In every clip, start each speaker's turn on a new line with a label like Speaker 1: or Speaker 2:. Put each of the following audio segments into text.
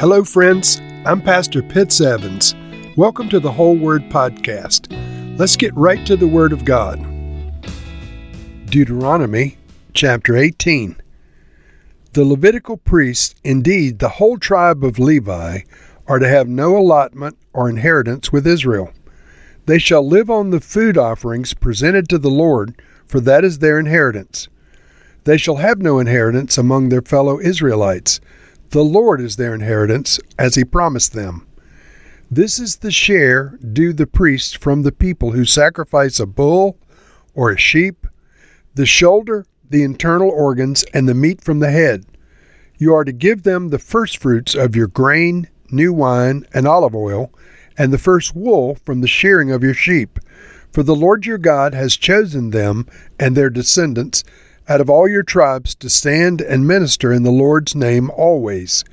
Speaker 1: Hello, friends. I'm Pastor Pitts Evans. Welcome to the Whole Word Podcast. Let's get right to the Word of God. Deuteronomy chapter 18. The Levitical priests, indeed the whole tribe of Levi, are to have no allotment or inheritance with Israel. They shall live on the food offerings presented to the Lord, for that is their inheritance. They shall have no inheritance among their fellow Israelites. The Lord is their inheritance, as he promised them. This is the share due the priest from the people who sacrifice a bull or a sheep, the shoulder, the internal organs, and the meat from the head. You are to give them the firstfruits of your grain, new wine, and olive oil, and the first wool from the shearing of your sheep. For the Lord your God has chosen them and their descendants out of all your tribes to stand and minister in the Lord's name always.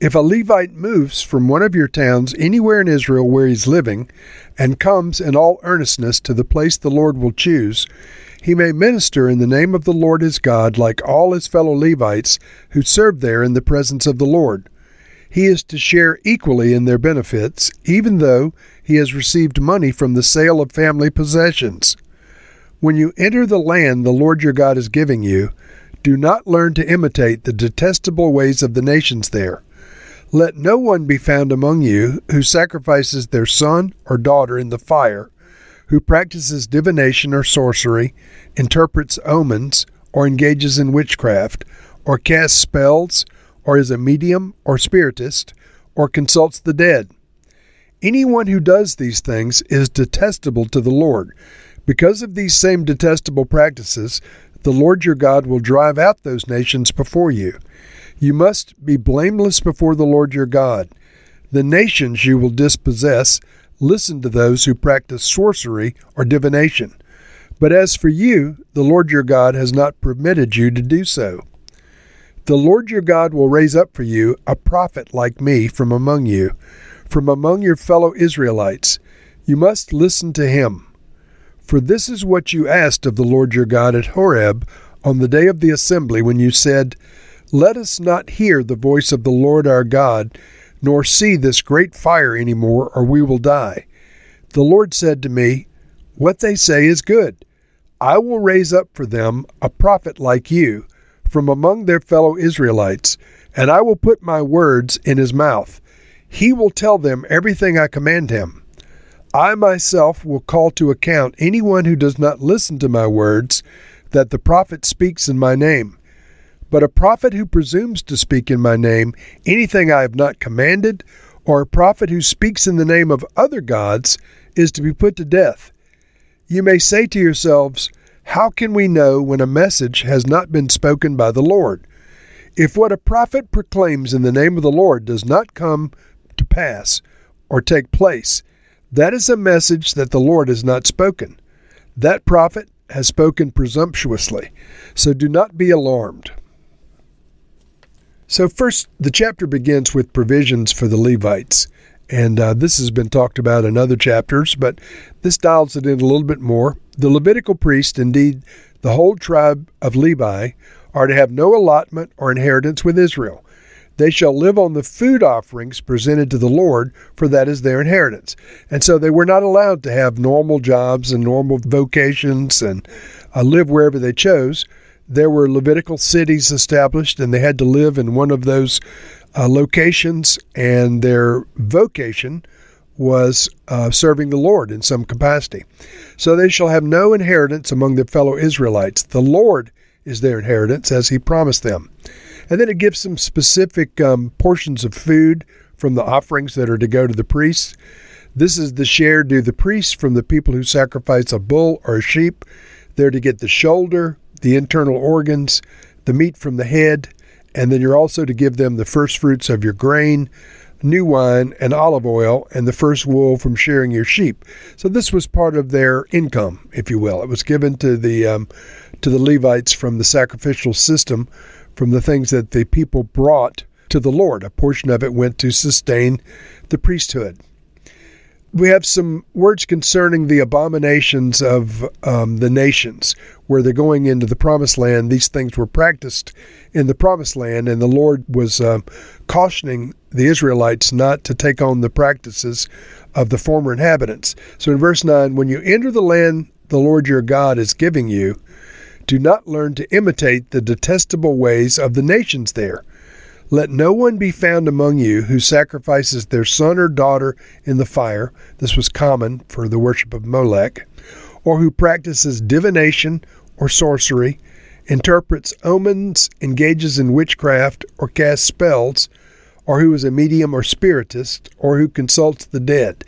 Speaker 1: If a Levite moves from one of your towns anywhere in Israel where he's living, and comes in all earnestness to the place the Lord will choose, he may minister in the name of the Lord his God like all his fellow Levites who serve there in the presence of the Lord. He is to share equally in their benefits, even though he has received money from the sale of family possessions. When you enter the land the Lord your God is giving you, do not learn to imitate the detestable ways of the nations there. Let no one be found among you who sacrifices their son or daughter in the fire, who practices divination or sorcery, interprets omens, or engages in witchcraft, or casts spells, or is a medium or spiritist, or consults the dead. Anyone who does these things is detestable to the Lord because of these same detestable practices, the Lord your God will drive out those nations before you. You must be blameless before the Lord your God. The nations you will dispossess listen to those who practice sorcery or divination. But as for you, the Lord your God has not permitted you to do so. The Lord your God will raise up for you a prophet like me from among you, from among your fellow Israelites. You must listen to him. For this is what you asked of the Lord your God at Horeb on the day of the assembly, when you said, Let us not hear the voice of the Lord our God, nor see this great fire any more, or we will die. The Lord said to me, What they say is good. I will raise up for them a prophet like you from among their fellow Israelites, and I will put my words in his mouth. He will tell them everything I command him. I myself will call to account anyone who does not listen to my words, that the prophet speaks in my name. But a prophet who presumes to speak in my name anything I have not commanded, or a prophet who speaks in the name of other gods, is to be put to death. You may say to yourselves, How can we know when a message has not been spoken by the Lord? If what a prophet proclaims in the name of the Lord does not come to pass or take place, that is a message that the Lord has not spoken. That prophet has spoken presumptuously. So do not be alarmed. So, first, the chapter begins with provisions for the Levites. And uh, this has been talked about in other chapters, but this dials it in a little bit more. The Levitical priest, indeed, the whole tribe of Levi, are to have no allotment or inheritance with Israel. They shall live on the food offerings presented to the Lord, for that is their inheritance. And so they were not allowed to have normal jobs and normal vocations and uh, live wherever they chose. There were Levitical cities established, and they had to live in one of those uh, locations, and their vocation was uh, serving the Lord in some capacity. So they shall have no inheritance among their fellow Israelites. The Lord is their inheritance, as he promised them. And then it gives some specific um, portions of food from the offerings that are to go to the priests. This is the share due the priests from the people who sacrifice a bull or a sheep. They're to get the shoulder, the internal organs, the meat from the head, and then you're also to give them the first fruits of your grain, new wine, and olive oil, and the first wool from shearing your sheep. So this was part of their income, if you will. It was given to the um, to the Levites from the sacrificial system from the things that the people brought to the Lord. A portion of it went to sustain the priesthood. we have some words concerning the abominations of um, the nations where they're going into the promised land. These things were practiced in the promised land, and the Lord was uh, cautioning the Israelites not to take on the practices of the former inhabitants. So in verse 9, when you enter the land the Lord your God is giving you, do not learn to imitate the detestable ways of the nations there let no one be found among you who sacrifices their son or daughter in the fire. This was common for the worship of Molech. Or who practices divination or sorcery, interprets omens, engages in witchcraft, or casts spells, or who is a medium or spiritist, or who consults the dead.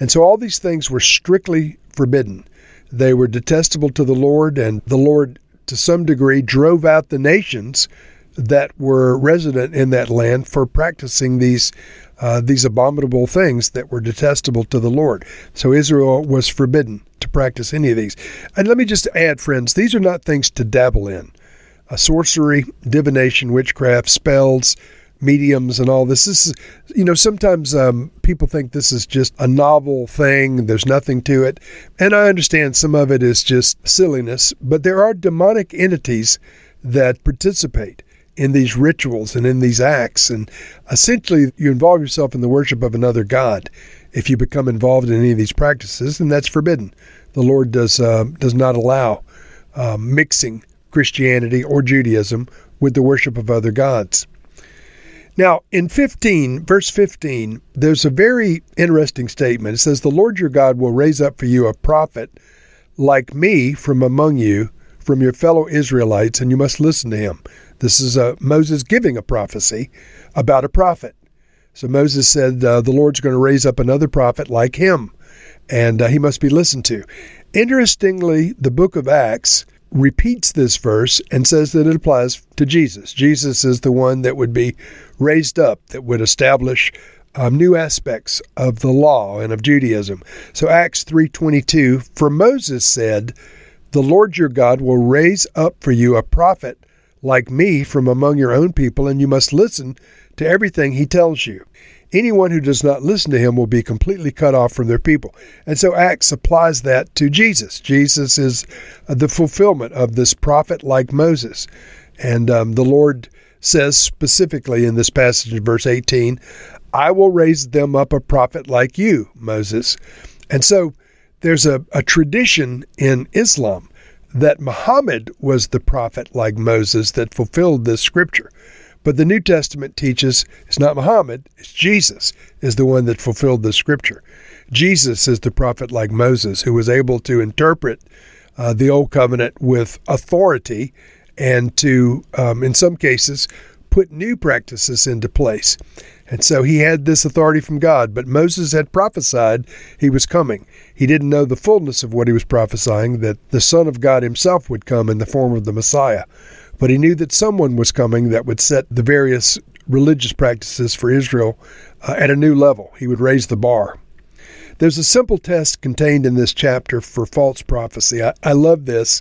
Speaker 1: And so all these things were strictly forbidden. They were detestable to the Lord, and the Lord, to some degree, drove out the nations that were resident in that land for practicing these uh, these abominable things that were detestable to the Lord. So Israel was forbidden to practice any of these. And let me just add, friends, these are not things to dabble in. Sorcery, divination, witchcraft, spells, mediums, and all this. This is, you know, sometimes um, people think this is just a novel thing. There's nothing to it, and I understand some of it is just silliness. But there are demonic entities that participate in these rituals and in these acts. And essentially, you involve yourself in the worship of another God if you become involved in any of these practices, and that's forbidden. The Lord does uh, does not allow uh, mixing Christianity or Judaism with the worship of other gods. Now, in 15, verse 15, there's a very interesting statement. It says, The Lord your God will raise up for you a prophet like me from among you, from your fellow Israelites, and you must listen to him. This is uh, Moses giving a prophecy about a prophet. So Moses said, uh, The Lord's going to raise up another prophet like him, and uh, he must be listened to. Interestingly, the book of Acts repeats this verse and says that it applies to Jesus. Jesus is the one that would be raised up, that would establish um, new aspects of the law and of Judaism. So Acts 3:22, for Moses said, "The Lord your God will raise up for you a prophet like me from among your own people, and you must listen to everything he tells you. Anyone who does not listen to him will be completely cut off from their people. And so Acts applies that to Jesus. Jesus is uh, the fulfillment of this prophet like Moses. And um, the Lord says specifically in this passage in verse 18, I will raise them up a prophet like you, Moses. And so there's a, a tradition in Islam that Muhammad was the prophet like Moses that fulfilled this scripture. But the New Testament teaches it's not Muhammad, it's Jesus is the one that fulfilled the scripture. Jesus is the prophet like Moses who was able to interpret uh, the Old Covenant with authority and to, um, in some cases, put new practices into place. And so he had this authority from God, but Moses had prophesied he was coming. He didn't know the fullness of what he was prophesying, that the Son of God himself would come in the form of the Messiah. But he knew that someone was coming that would set the various religious practices for Israel uh, at a new level. He would raise the bar. There's a simple test contained in this chapter for false prophecy. I, I love this.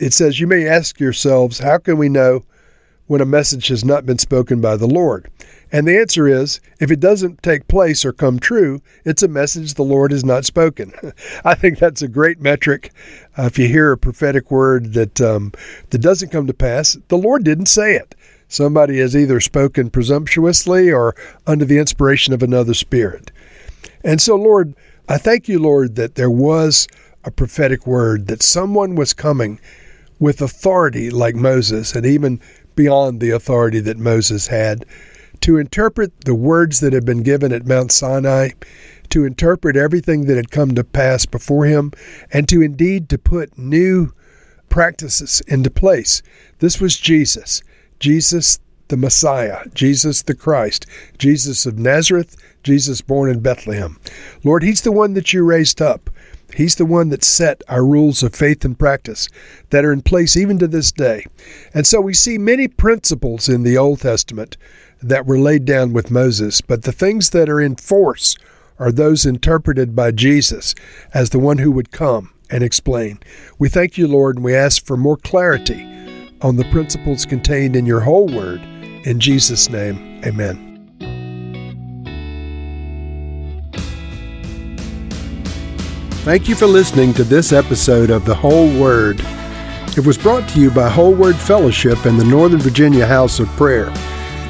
Speaker 1: It says, You may ask yourselves, how can we know when a message has not been spoken by the Lord? And the answer is if it doesn't take place or come true, it's a message the Lord has not spoken. I think that's a great metric. Uh, if you hear a prophetic word that, um, that doesn't come to pass, the Lord didn't say it. Somebody has either spoken presumptuously or under the inspiration of another spirit. And so, Lord, I thank you, Lord, that there was a prophetic word, that someone was coming with authority like Moses, and even beyond the authority that Moses had, to interpret the words that had been given at Mount Sinai, to interpret everything that had come to pass before him, and to indeed to put new practices into place. This was Jesus, Jesus the Messiah, Jesus the Christ, Jesus of Nazareth, Jesus born in Bethlehem. Lord, He's the one that you raised up. He's the one that set our rules of faith and practice that are in place even to this day. And so we see many principles in the Old Testament that were laid down with Moses, but the things that are in force are those interpreted by Jesus as the one who would come and explain. We thank you, Lord, and we ask for more clarity on the principles contained in your whole word. In Jesus' name, amen. Thank you for listening to this episode of The Whole Word. It was brought to you by Whole Word Fellowship and the Northern Virginia House of Prayer.